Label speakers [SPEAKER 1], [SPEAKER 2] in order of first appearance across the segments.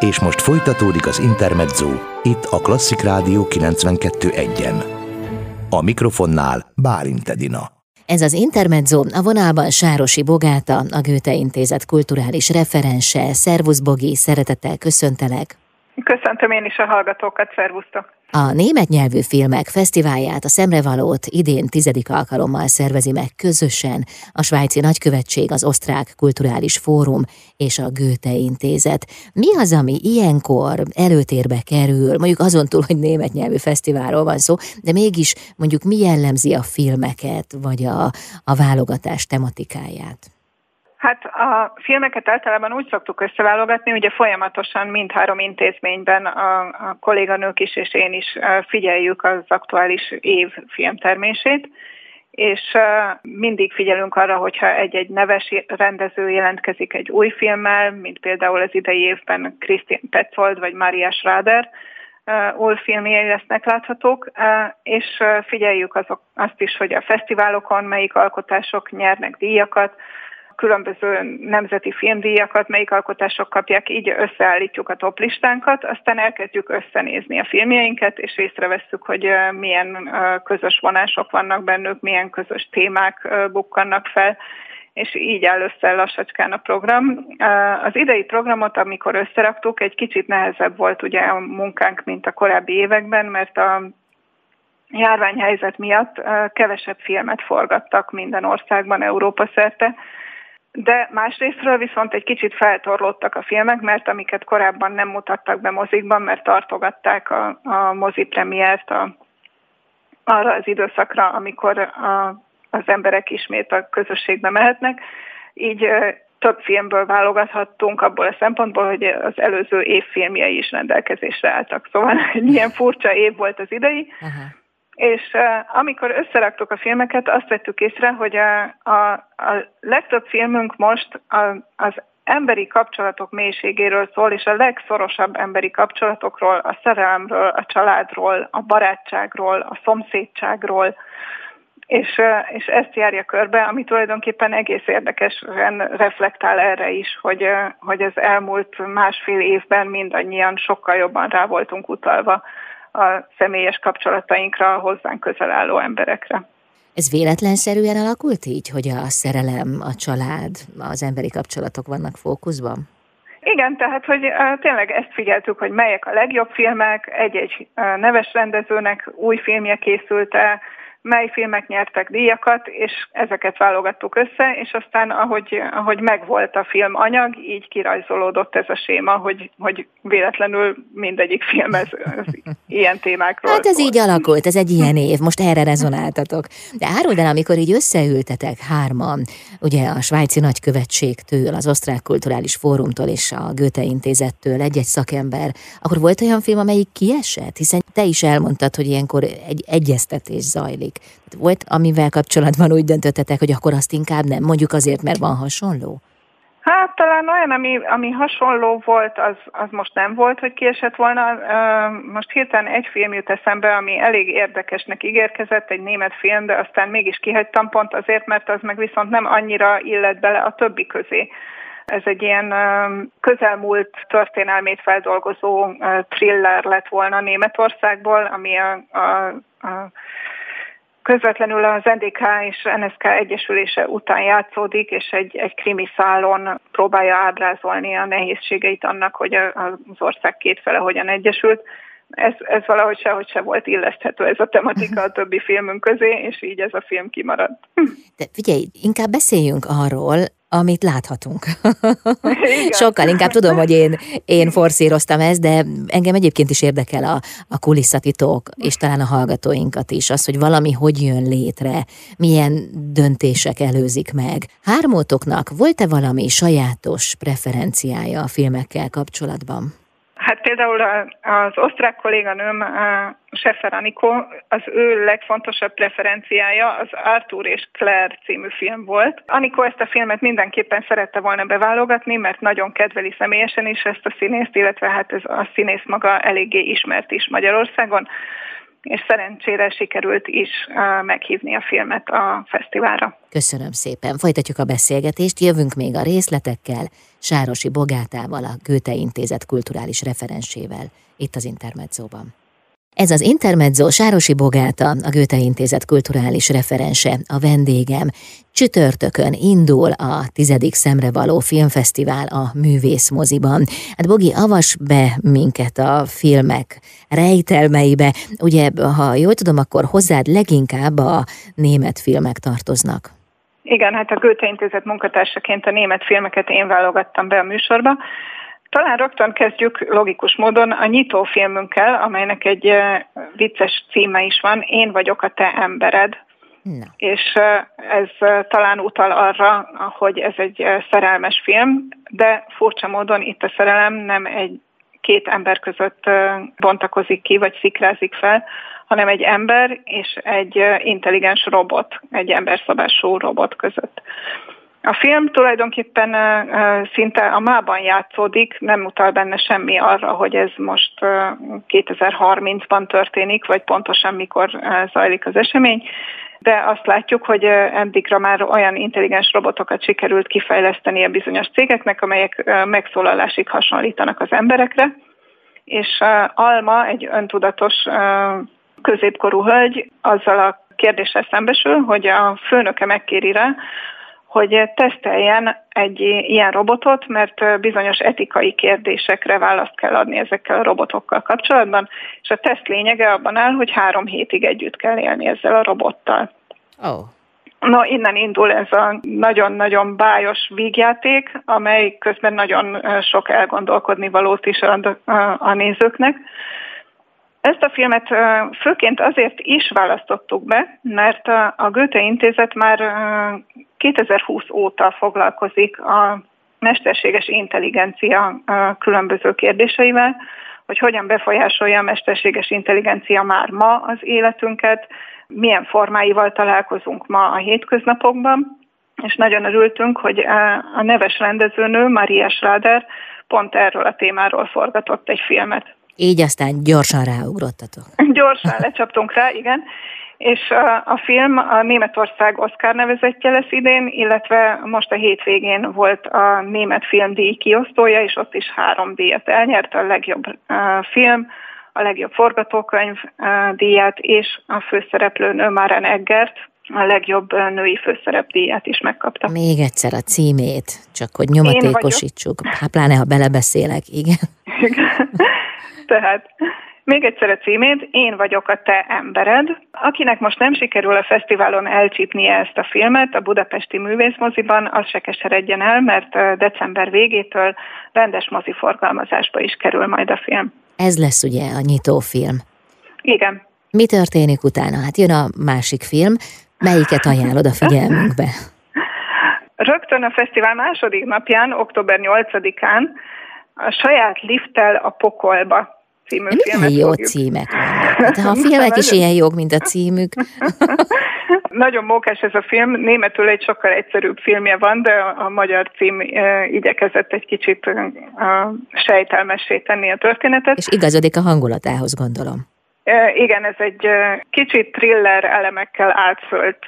[SPEAKER 1] És most folytatódik az Intermezzo, itt a Klasszik Rádió 92.1-en. A mikrofonnál Bálint Edina.
[SPEAKER 2] Ez az Intermezzo, a vonalban Sárosi Bogáta, a Göte Intézet kulturális referense. Szervusz Bogi, szeretettel köszöntelek.
[SPEAKER 3] Köszöntöm én is a hallgatókat, szervusztok!
[SPEAKER 2] A német nyelvű filmek fesztiválját, a Szemrevalót idén tizedik alkalommal szervezi meg közösen a svájci nagykövetség, az Osztrák Kulturális Fórum és a Goethe Intézet. Mi az, ami ilyenkor előtérbe kerül, mondjuk azon túl, hogy német nyelvű fesztiválról van szó, de mégis mondjuk mi jellemzi a filmeket, vagy a, a válogatás tematikáját?
[SPEAKER 3] Hát a filmeket általában úgy szoktuk összeválogatni, ugye folyamatosan mindhárom intézményben a, a kolléganők is és én is figyeljük az aktuális év filmtermését, és mindig figyelünk arra, hogyha egy-egy neves rendező jelentkezik egy új filmmel, mint például az idei évben Christine Petzold vagy Maria Schrader, új filmjei lesznek láthatók, és figyeljük azok, azt is, hogy a fesztiválokon melyik alkotások nyernek díjakat, különböző nemzeti filmdíjakat, melyik alkotások kapják, így összeállítjuk a toplistánkat, aztán elkezdjük összenézni a filmjeinket, és észrevesszük, hogy milyen közös vonások vannak bennük, milyen közös témák bukkannak fel, és így áll össze lassacskán a program. Az idei programot, amikor összeraktuk, egy kicsit nehezebb volt ugye a munkánk, mint a korábbi években, mert a járványhelyzet miatt kevesebb filmet forgattak minden országban, Európa szerte, de másrésztről viszont egy kicsit feltorlódtak a filmek, mert amiket korábban nem mutattak be mozikban, mert tartogatták a, a mozi a, arra az időszakra, amikor a, az emberek ismét a közösségbe mehetnek. Így több filmből válogathattunk abból a szempontból, hogy az előző év filmjei is rendelkezésre álltak. Szóval egy ilyen furcsa év volt az idei. Uh-huh. És amikor összeraktuk a filmeket, azt vettük észre, hogy a, a, a legtöbb filmünk most a, az emberi kapcsolatok mélységéről szól, és a legszorosabb emberi kapcsolatokról, a szerelemről, a családról, a barátságról, a szomszédságról, és, és ezt járja körbe, ami tulajdonképpen egész érdekesen reflektál erre is, hogy, hogy az elmúlt másfél évben mindannyian sokkal jobban rá voltunk utalva a személyes kapcsolatainkra, a hozzánk közel álló emberekre.
[SPEAKER 2] Ez véletlenszerűen alakult így, hogy a szerelem, a család, az emberi kapcsolatok vannak fókuszban?
[SPEAKER 3] Igen, tehát hogy uh, tényleg ezt figyeltük, hogy melyek a legjobb filmek, egy-egy uh, neves rendezőnek új filmje készült el, mely filmek nyertek díjakat, és ezeket válogattuk össze, és aztán ahogy, ahogy megvolt a film anyag, így kirajzolódott ez a séma, hogy, hogy véletlenül mindegyik film ez, ez ilyen témákról
[SPEAKER 2] Hát ez szól. így alakult, ez egy ilyen év, most erre rezonáltatok. De áruld el, amikor így összeültetek hárman, ugye a svájci nagykövetségtől, az Osztrák Kulturális Fórumtól és a Goethe Intézettől egy-egy szakember, akkor volt olyan film, amelyik kiesett? Hiszen te is elmondtad, hogy ilyenkor egy egyeztetés zajlik. Volt, amivel kapcsolatban úgy döntöttetek, hogy akkor azt inkább nem, mondjuk azért, mert van hasonló?
[SPEAKER 3] Hát talán olyan, ami, ami hasonló volt, az, az most nem volt, hogy kiesett volna. Most hirtelen egy film jut eszembe, ami elég érdekesnek ígérkezett, egy német film, de aztán mégis kihagytam pont azért, mert az meg viszont nem annyira illet bele a többi közé. Ez egy ilyen közelmúlt történelmét feldolgozó thriller lett volna Németországból, ami a, a, a közvetlenül az NDK és NSK egyesülése után játszódik, és egy, egy krimi szálon próbálja ábrázolni a nehézségeit annak, hogy az ország két fele hogyan egyesült. Ez, ez valahogy sehogy se volt illeszthető ez a tematika a többi filmünk közé, és így ez a film kimaradt.
[SPEAKER 2] De figyelj, inkább beszéljünk arról, amit láthatunk. Sokkal inkább tudom, hogy én, én forszíroztam ezt, de engem egyébként is érdekel a, a kulisszatitok, és talán a hallgatóinkat is, az, hogy valami hogy jön létre, milyen döntések előzik meg. Hármótoknak volt-e valami sajátos preferenciája a filmekkel kapcsolatban?
[SPEAKER 3] Például az osztrák kolléganőm, Seffer Anikó, az ő legfontosabb preferenciája az Arthur és Claire című film volt. Anikó ezt a filmet mindenképpen szerette volna beválogatni, mert nagyon kedveli személyesen is ezt a színészt, illetve hát ez a színész maga eléggé ismert is Magyarországon és szerencsére sikerült is meghívni a filmet a fesztiválra.
[SPEAKER 2] Köszönöm szépen. Folytatjuk a beszélgetést, jövünk még a részletekkel, Sárosi Bogátával, a Göte Intézet kulturális referensével, itt az Intermedzóban. Ez az Intermezzo Sárosi Bogáta, a Göte Intézet kulturális referense, a vendégem. Csütörtökön indul a tizedik szemrevaló filmfesztivál a Művész moziban. Hát Bogi, avas be minket a filmek rejtelmeibe. Ugye, ha jól tudom, akkor hozzád leginkább a német filmek tartoznak.
[SPEAKER 3] Igen, hát a Göte Intézet munkatársaként a német filmeket én válogattam be a műsorba. Talán rögtön kezdjük logikus módon a nyitófilmünkkel, amelynek egy vicces címe is van, Én vagyok a te embered. Na. És ez talán utal arra, hogy ez egy szerelmes film, de furcsa módon itt a szerelem nem egy két ember között bontakozik ki, vagy szikrázik fel, hanem egy ember és egy intelligens robot, egy emberszabású robot között. A film tulajdonképpen szinte a mában játszódik, nem utal benne semmi arra, hogy ez most 2030-ban történik, vagy pontosan mikor zajlik az esemény, de azt látjuk, hogy eddigra már olyan intelligens robotokat sikerült kifejleszteni a bizonyos cégeknek, amelyek megszólalásig hasonlítanak az emberekre, és Alma egy öntudatos középkorú hölgy azzal a kérdéssel szembesül, hogy a főnöke megkéri rá, hogy teszteljen egy ilyen robotot, mert bizonyos etikai kérdésekre választ kell adni ezekkel a robotokkal kapcsolatban, és a teszt lényege abban áll, hogy három hétig együtt kell élni ezzel a robottal.
[SPEAKER 2] Oh.
[SPEAKER 3] No, innen indul ez a nagyon-nagyon bájos vígjáték, amely közben nagyon sok elgondolkodni valót is ad a nézőknek. Ezt a filmet főként azért is választottuk be, mert a Goethe Intézet már 2020 óta foglalkozik a mesterséges intelligencia különböző kérdéseivel, hogy hogyan befolyásolja a mesterséges intelligencia már ma az életünket, milyen formáival találkozunk ma a hétköznapokban, és nagyon örültünk, hogy a neves rendezőnő, Maria Schrader, pont erről a témáról forgatott egy filmet.
[SPEAKER 2] Így aztán gyorsan ráugrottatok.
[SPEAKER 3] Gyorsan lecsaptunk rá, igen. És a, a film a Németország Oscar nevezetje lesz idén, illetve most a hétvégén volt a német filmdíj kiosztója, és ott is három díjat elnyerte, a legjobb uh, film, a legjobb forgatókönyv díját, és a főszereplőnő Maren Eggert, a legjobb női főszerepdíját is megkapta.
[SPEAKER 2] Még egyszer a címét, csak hogy nyomatékosítsuk. Hát pláne, ha belebeszélek, igen.
[SPEAKER 3] igen. Tehát még egyszer a címét, Én vagyok a te embered. Akinek most nem sikerül a fesztiválon elcsípnie ezt a filmet, a Budapesti Művészmoziban, az se keseredjen el, mert december végétől rendes moziforgalmazásba is kerül majd a film.
[SPEAKER 2] Ez lesz ugye a nyitófilm.
[SPEAKER 3] Igen.
[SPEAKER 2] Mi történik utána? Hát jön a másik film. Melyiket ajánlod a figyelmünkbe?
[SPEAKER 3] Rögtön a fesztivál második napján, október 8-án a saját lifttel a pokolba című
[SPEAKER 2] Milyen filmet jó fogjuk. címek vannak. Hát, ha a filmek is ilyen jók, mint a címük.
[SPEAKER 3] Nagyon mókás ez a film, németül egy sokkal egyszerűbb filmje van, de a magyar cím igyekezett egy kicsit sejtelmessé tenni a történetet.
[SPEAKER 2] És igazodik a hangulatához, gondolom.
[SPEAKER 3] Igen, ez egy kicsit thriller elemekkel átszölt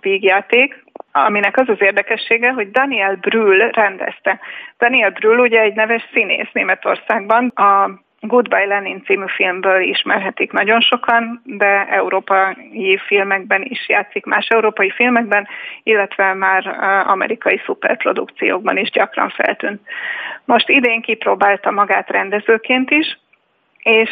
[SPEAKER 3] vígjáték, aminek az az érdekessége, hogy Daniel Brühl rendezte. Daniel Brühl ugye egy neves színész Németországban, a Goodbye Lenin című filmből ismerhetik nagyon sokan, de európai filmekben is játszik, más európai filmekben, illetve már amerikai szuperprodukciókban is gyakran feltűnt. Most idén kipróbálta magát rendezőként is, és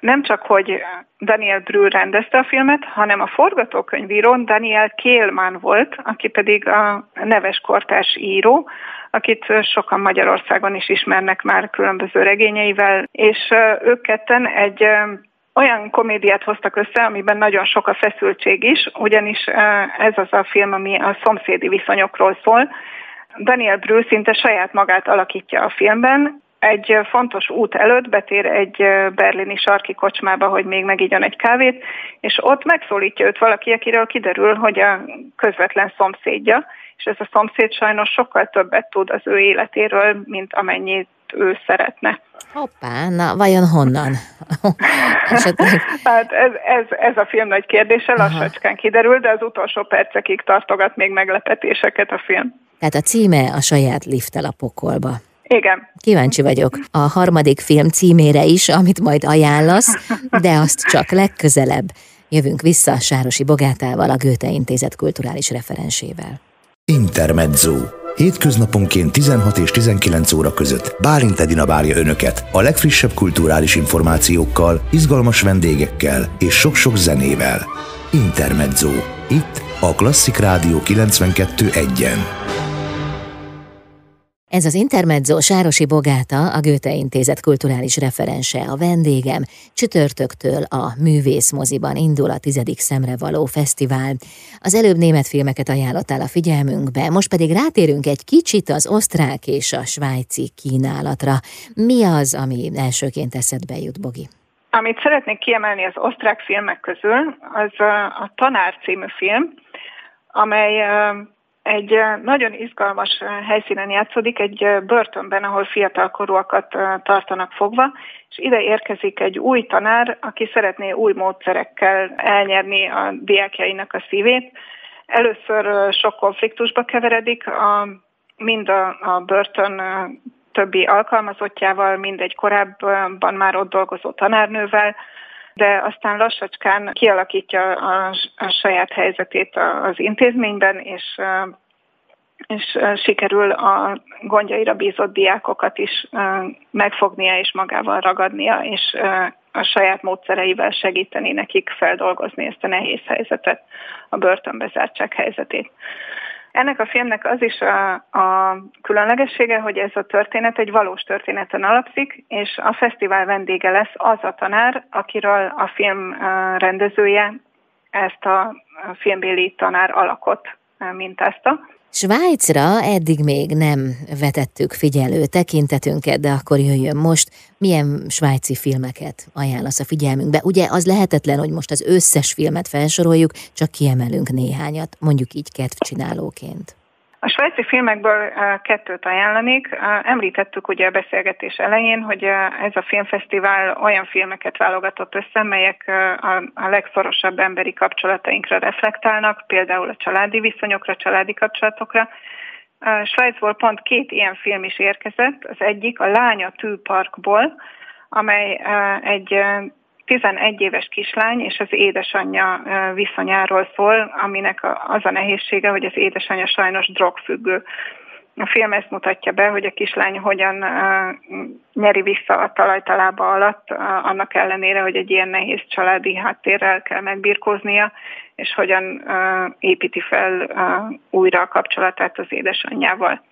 [SPEAKER 3] nem csak, hogy Daniel Brühl rendezte a filmet, hanem a forgatókönyvíró Daniel Kélmán volt, aki pedig a neves kortárs író, akit sokan Magyarországon is ismernek már különböző regényeivel, és ők ketten egy olyan komédiát hoztak össze, amiben nagyon sok a feszültség is, ugyanis ez az a film, ami a szomszédi viszonyokról szól. Daniel Brühl szinte saját magát alakítja a filmben, egy fontos út előtt betér egy berlini sarki kocsmába, hogy még megígyon egy kávét, és ott megszólítja őt valaki, akiről kiderül, hogy a közvetlen szomszédja, és ez a szomszéd sajnos sokkal többet tud az ő életéről, mint amennyit ő szeretne.
[SPEAKER 2] Hoppá, na vajon honnan?
[SPEAKER 3] hát ez, ez, ez a film nagy kérdése, lassacskán kiderül, de az utolsó percekig tartogat még meglepetéseket a film.
[SPEAKER 2] Tehát a címe a saját lifttel a pokolba.
[SPEAKER 3] Igen.
[SPEAKER 2] Kíváncsi vagyok a harmadik film címére is, amit majd ajánlasz, de azt csak legközelebb. Jövünk vissza Sárosi Bogátával, a Göte Intézet kulturális referensével.
[SPEAKER 1] Intermezzo. Hétköznaponként 16 és 19 óra között Bálint Edina várja Önöket a legfrissebb kulturális információkkal, izgalmas vendégekkel és sok-sok zenével. Intermezzo. Itt a Klasszik Rádió 92.1-en.
[SPEAKER 2] Ez az Intermezzo Sárosi Bogáta, a Göte Intézet kulturális referense, a vendégem. Csütörtöktől a Művész moziban indul a tizedik szemre való fesztivál. Az előbb német filmeket ajánlottál a figyelmünkbe, most pedig rátérünk egy kicsit az osztrák és a svájci kínálatra. Mi az, ami elsőként eszedbe jut, Bogi?
[SPEAKER 3] Amit szeretnék kiemelni az osztrák filmek közül, az a Tanár című film, amely egy nagyon izgalmas helyszínen játszódik, egy börtönben, ahol fiatalkorúakat tartanak fogva, és ide érkezik egy új tanár, aki szeretné új módszerekkel elnyerni a diákjainak a szívét. Először sok konfliktusba keveredik, a, mind a, a börtön többi alkalmazottjával, mind egy korábban már ott dolgozó tanárnővel, de aztán lassacskán kialakítja a, a saját helyzetét az intézményben, és és sikerül a gondjaira bízott diákokat is megfognia és magával ragadnia, és a saját módszereivel segíteni nekik feldolgozni ezt a nehéz helyzetet, a börtönbezártság helyzetét. Ennek a filmnek az is a, a különlegessége, hogy ez a történet egy valós történeten alapszik, és a fesztivál vendége lesz az a tanár, akiről a film rendezője ezt a filmbéli tanár alakot mintázta.
[SPEAKER 2] Svájcra eddig még nem vetettük figyelő tekintetünket, de akkor jöjjön most. Milyen svájci filmeket ajánlasz a figyelmünkbe? Ugye az lehetetlen, hogy most az összes filmet felsoroljuk, csak kiemelünk néhányat, mondjuk így kedvcsinálóként.
[SPEAKER 3] A svájci filmekből kettőt ajánlanék. Említettük ugye a beszélgetés elején, hogy ez a filmfesztivál olyan filmeket válogatott össze, melyek a legszorosabb emberi kapcsolatainkra reflektálnak, például a családi viszonyokra, családi kapcsolatokra. Svájcból pont két ilyen film is érkezett. Az egyik a Lánya tűparkból, amely egy 11 éves kislány és az édesanyja viszonyáról szól, aminek az a nehézsége, hogy az édesanyja sajnos drogfüggő. A film ezt mutatja be, hogy a kislány hogyan nyeri vissza a talajtalába alatt, annak ellenére, hogy egy ilyen nehéz családi háttérrel kell megbirkóznia, és hogyan építi fel újra a kapcsolatát az édesanyjával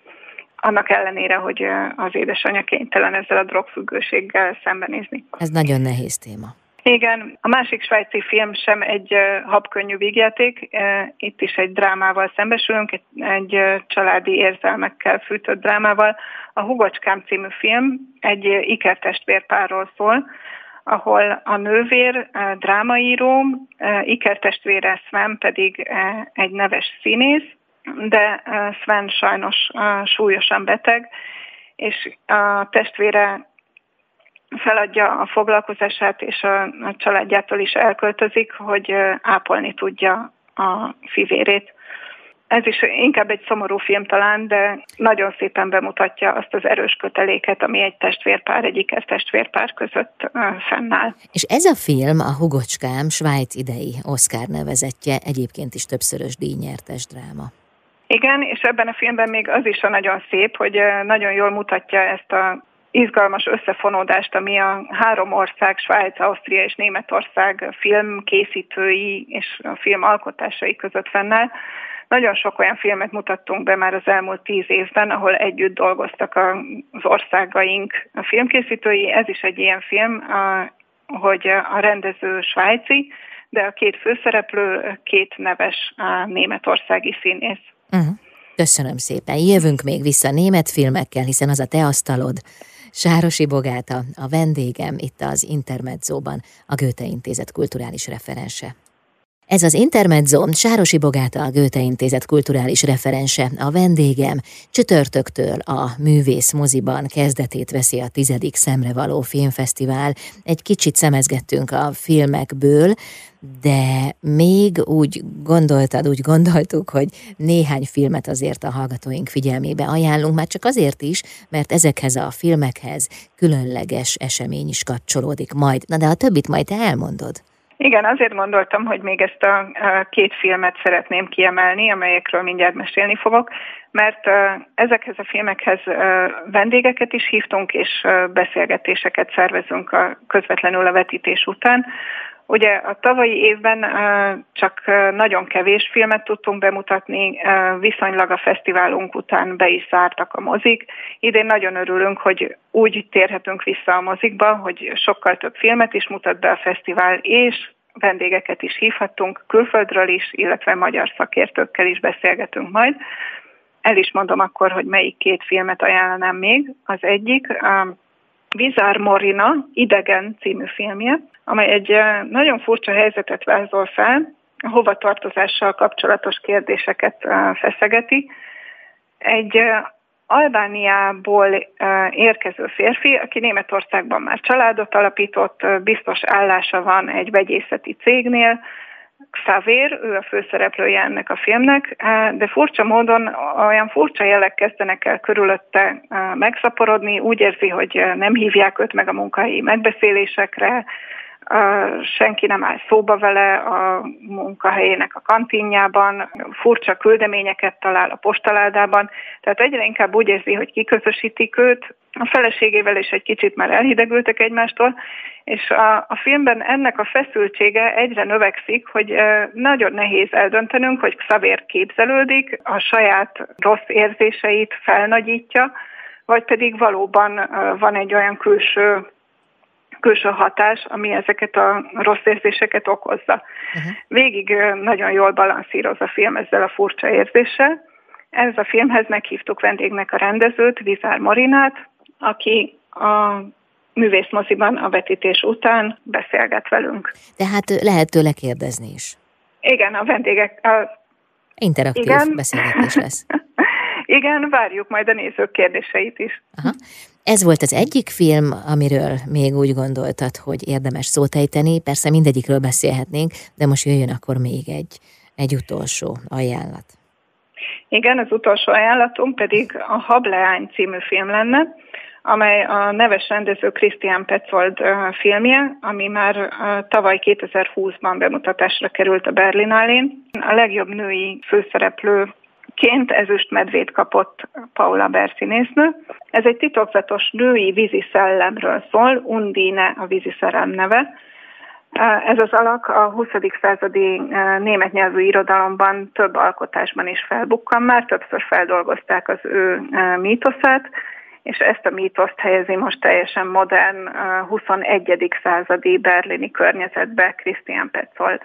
[SPEAKER 3] annak ellenére, hogy az édesanyja kénytelen ezzel a drogfüggőséggel szembenézni.
[SPEAKER 2] Ez nagyon nehéz téma.
[SPEAKER 3] Igen, a másik svájci film sem egy habkönnyű vígjáték, itt is egy drámával szembesülünk, egy, családi érzelmekkel fűtött drámával. A Hugocskám című film egy ikertestvérpárról szól, ahol a nővér drámaíró, ikertestvére Sven pedig egy neves színész, de Sven sajnos súlyosan beteg, és a testvére feladja a foglalkozását, és a, a családjától is elköltözik, hogy ápolni tudja a fivérét. Ez is inkább egy szomorú film talán, de nagyon szépen bemutatja azt az erős köteléket, ami egy testvérpár, egyik testvérpár között fennáll.
[SPEAKER 2] És ez a film, a Hugocskám, Svájc idei Oscar nevezetje, egyébként is többszörös díjnyertes dráma.
[SPEAKER 3] Igen, és ebben a filmben még az is a nagyon szép, hogy nagyon jól mutatja ezt a izgalmas összefonódást, ami a három ország, Svájc, Ausztria és Németország filmkészítői és a film alkotásai között fennáll. Nagyon sok olyan filmet mutattunk be már az elmúlt tíz évben, ahol együtt dolgoztak az országaink a filmkészítői. Ez is egy ilyen film, hogy a rendező svájci, de a két főszereplő két neves németországi színész.
[SPEAKER 2] Uh-huh. Köszönöm szépen. Jövünk még vissza német filmekkel, hiszen az a te asztalod. Sárosi Bogáta, a vendégem itt az Intermedzóban, a Göte Intézet kulturális referense. Ez az Intermezzo, Sárosi Bogáta, a Göte Intézet kulturális referense, a vendégem. Csütörtöktől a Művész moziban kezdetét veszi a tizedik Szemrevaló Filmfesztivál. Egy kicsit szemezgettünk a filmekből, de még úgy gondoltad, úgy gondoltuk, hogy néhány filmet azért a hallgatóink figyelmébe ajánlunk, már csak azért is, mert ezekhez a filmekhez különleges esemény is kapcsolódik majd. Na de a többit majd te elmondod.
[SPEAKER 3] Igen, azért gondoltam, hogy még ezt a két filmet szeretném kiemelni, amelyekről mindjárt mesélni fogok, mert ezekhez a filmekhez vendégeket is hívtunk, és beszélgetéseket szervezünk a közvetlenül a vetítés után. Ugye a tavalyi évben csak nagyon kevés filmet tudtunk bemutatni, viszonylag a fesztiválunk után be is zártak a mozik. Idén nagyon örülünk, hogy úgy térhetünk vissza a mozikba, hogy sokkal több filmet is mutat be a fesztivál, és vendégeket is hívhattunk, külföldről is, illetve magyar szakértőkkel is beszélgetünk majd. El is mondom akkor, hogy melyik két filmet ajánlanám még. Az egyik Vizár Morina, Idegen című filmje, amely egy nagyon furcsa helyzetet vázol fel, a hova tartozással kapcsolatos kérdéseket feszegeti. Egy Albániából érkező férfi, aki Németországban már családot alapított, biztos állása van egy vegyészeti cégnél, Xavér, ő a főszereplője ennek a filmnek, de furcsa módon olyan furcsa jelek kezdenek el körülötte megszaporodni, úgy érzi, hogy nem hívják őt meg a munkahelyi megbeszélésekre, senki nem áll szóba vele a munkahelyének a kantinjában, furcsa küldeményeket talál a postaládában, tehát egyre inkább úgy érzi, hogy kiközösítik őt, a feleségével is egy kicsit már elhidegültek egymástól, és a, a filmben ennek a feszültsége egyre növekszik, hogy nagyon nehéz eldöntenünk, hogy Xavier képzelődik, a saját rossz érzéseit felnagyítja, vagy pedig valóban van egy olyan külső külső hatás, ami ezeket a rossz érzéseket okozza. Uh-huh. Végig nagyon jól balanszíroz a film ezzel a furcsa érzéssel. Ez a filmhez meghívtuk vendégnek a rendezőt, Vizár Morinát, aki a művészmoziban a vetítés után beszélget velünk.
[SPEAKER 2] Tehát lehet tőle kérdezni is.
[SPEAKER 3] Igen, a vendégek... A...
[SPEAKER 2] Interaktív Igen. beszélgetés lesz.
[SPEAKER 3] Igen, várjuk majd a nézők kérdéseit is.
[SPEAKER 2] Aha. Ez volt az egyik film, amiről még úgy gondoltad, hogy érdemes szót ejteni. Persze mindegyikről beszélhetnénk, de most jöjjön akkor még egy, egy utolsó ajánlat.
[SPEAKER 3] Igen, az utolsó ajánlatunk pedig a Hableány című film lenne, amely a neves rendező Christian Petzold filmje, ami már tavaly 2020-ban bemutatásra került a Berlinálén. A legjobb női főszereplő ként ezüstmedvét kapott Paula Berszínésznő. Ez egy titokzatos női vízi szellemről szól, Undine a vízi szerelem neve. Ez az alak a 20. századi német nyelvű irodalomban több alkotásban is felbukkan már, többször feldolgozták az ő mítoszát, és ezt a mítoszt helyezi most teljesen modern 21. századi berlini környezetbe Christian Petzold.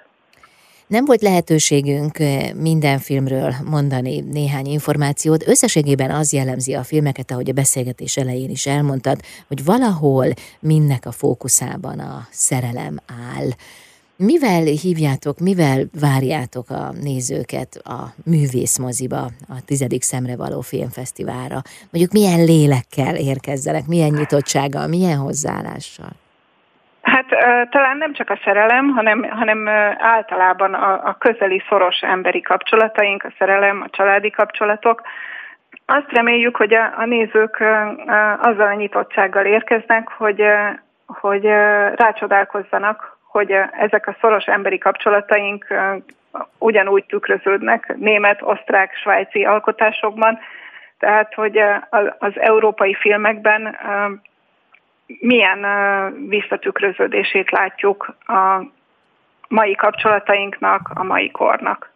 [SPEAKER 2] Nem volt lehetőségünk minden filmről mondani néhány információt. Összességében az jellemzi a filmeket, ahogy a beszélgetés elején is elmondtad, hogy valahol mindnek a fókuszában a szerelem áll. Mivel hívjátok, mivel várjátok a nézőket a művészmoziba, a tizedik szemre való filmfesztiválra? Mondjuk milyen lélekkel érkezzenek, milyen nyitottsággal, milyen hozzáállással?
[SPEAKER 3] Talán nem csak a szerelem, hanem, hanem általában a, a közeli, szoros emberi kapcsolataink, a szerelem, a családi kapcsolatok. Azt reméljük, hogy a, a nézők azzal a nyitottsággal érkeznek, hogy, hogy rácsodálkozzanak, hogy ezek a szoros emberi kapcsolataink ugyanúgy tükröződnek német, osztrák, svájci alkotásokban, tehát hogy az európai filmekben milyen visszatükröződését látjuk a mai kapcsolatainknak, a mai kornak.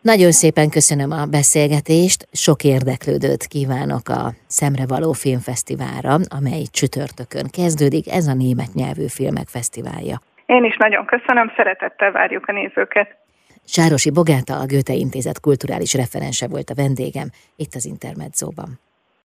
[SPEAKER 2] Nagyon szépen köszönöm a beszélgetést, sok érdeklődőt kívánok a Szemrevaló Filmfesztiválra, amely csütörtökön kezdődik, ez a német nyelvű filmek fesztiválja.
[SPEAKER 3] Én is nagyon köszönöm, szeretettel várjuk a nézőket.
[SPEAKER 2] Sárosi Bogáta, a Göte Intézet kulturális referense volt a vendégem itt az Intermedzóban.